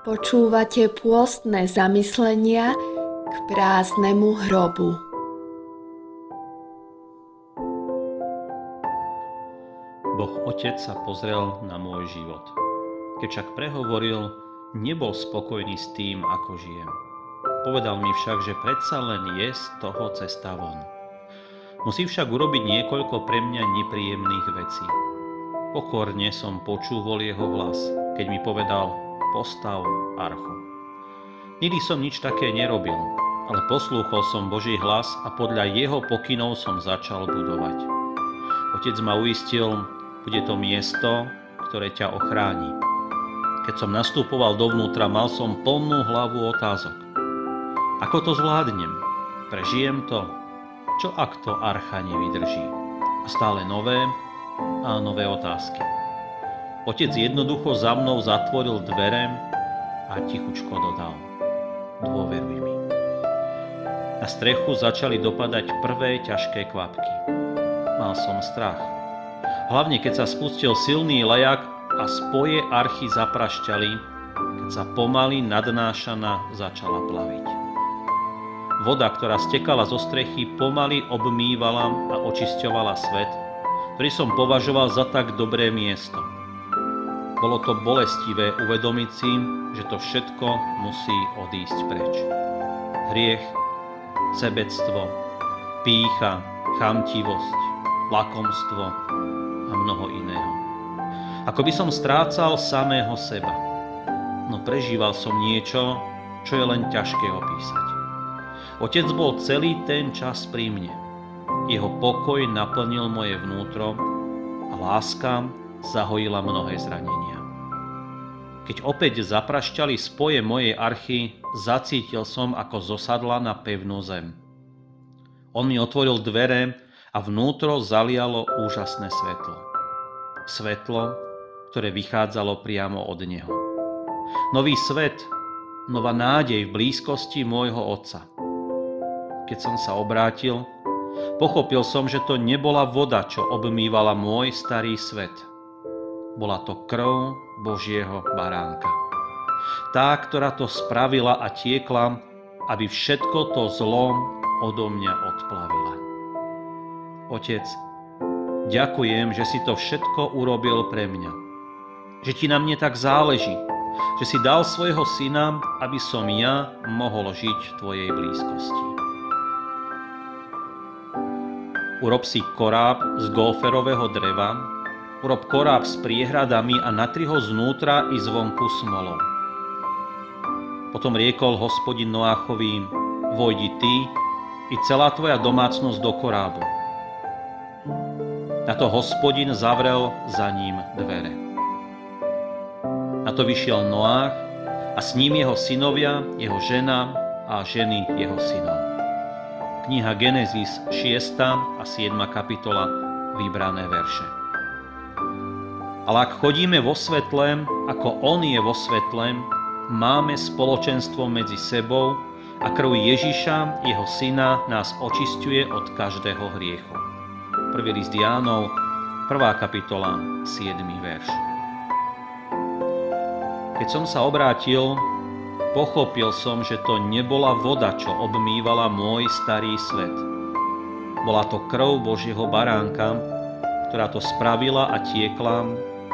Počúvate pôstne zamyslenia k prázdnemu hrobu. Boh Otec sa pozrel na môj život. Keď však prehovoril, nebol spokojný s tým, ako žijem. Povedal mi však, že predsa len je z toho cesta von. Musí však urobiť niekoľko pre mňa nepríjemných vecí. Pokorne som počúvol jeho hlas, keď mi povedal, postav archu. Nikdy som nič také nerobil, ale poslúchol som Boží hlas a podľa jeho pokynov som začal budovať. Otec ma uistil, bude to miesto, ktoré ťa ochráni. Keď som nastupoval dovnútra, mal som plnú hlavu otázok. Ako to zvládnem? Prežijem to? Čo ak to archa nevydrží? A stále nové a nové otázky. Otec jednoducho za mnou zatvoril dvere a tichučko dodal. Dôveruj mi. Na strechu začali dopadať prvé ťažké kvapky. Mal som strach. Hlavne keď sa spustil silný lejak a spoje archy zaprašťali, keď sa pomaly nadnášaná začala plaviť. Voda, ktorá stekala zo strechy, pomaly obmývala a očisťovala svet, ktorý som považoval za tak dobré miesto – bolo to bolestivé uvedomiť si, že to všetko musí odísť preč. Hriech, sebectvo, pícha, chamtivosť, lakomstvo a mnoho iného. Ako by som strácal samého seba. No prežíval som niečo, čo je len ťažké opísať. Otec bol celý ten čas pri mne. Jeho pokoj naplnil moje vnútro a láska zahojila mnohé zranenia. Keď opäť zaprašťali spoje mojej archy, zacítil som, ako zosadla na pevnú zem. On mi otvoril dvere a vnútro zalialo úžasné svetlo. Svetlo, ktoré vychádzalo priamo od neho. Nový svet, nová nádej v blízkosti môjho otca. Keď som sa obrátil, pochopil som, že to nebola voda, čo obmývala môj starý svet – bola to krv Božieho baránka. Tá, ktorá to spravila a tiekla, aby všetko to zlo odo mňa odplavila. Otec, ďakujem, že si to všetko urobil pre mňa. Že ti na mne tak záleží, že si dal svojho syna, aby som ja mohol žiť v tvojej blízkosti. Urob si koráb z golferového dreva, Urob koráb s priehradami a natri ho znútra i zvonku smolou. Potom riekol hospodin Noáchovi, vojdi ty i celá tvoja domácnosť do korábu. Na to hospodin zavrel za ním dvere. Na to vyšiel Noách a s ním jeho synovia, jeho žena a ženy jeho synov. Kniha Genesis 6. a 7. kapitola vybrané verše. Ale ak chodíme vo svetle, ako On je vo svetle, máme spoločenstvo medzi sebou a krv Ježiša, jeho syna, nás očistuje od každého hriechu. Prvý list Jánov, 1. kapitola, 7. verš. Keď som sa obrátil, pochopil som, že to nebola voda, čo obmývala môj starý svet. Bola to krv Božieho baránka, ktorá to spravila a tiekla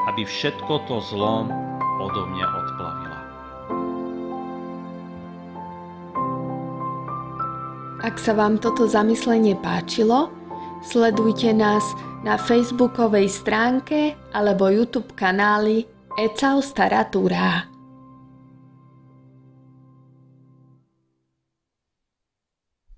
aby všetko to zlo odo mňa odplavila. Ak sa vám toto zamyslenie páčilo, sledujte nás na facebookovej stránke alebo YouTube kanáli Ecau Staratúra.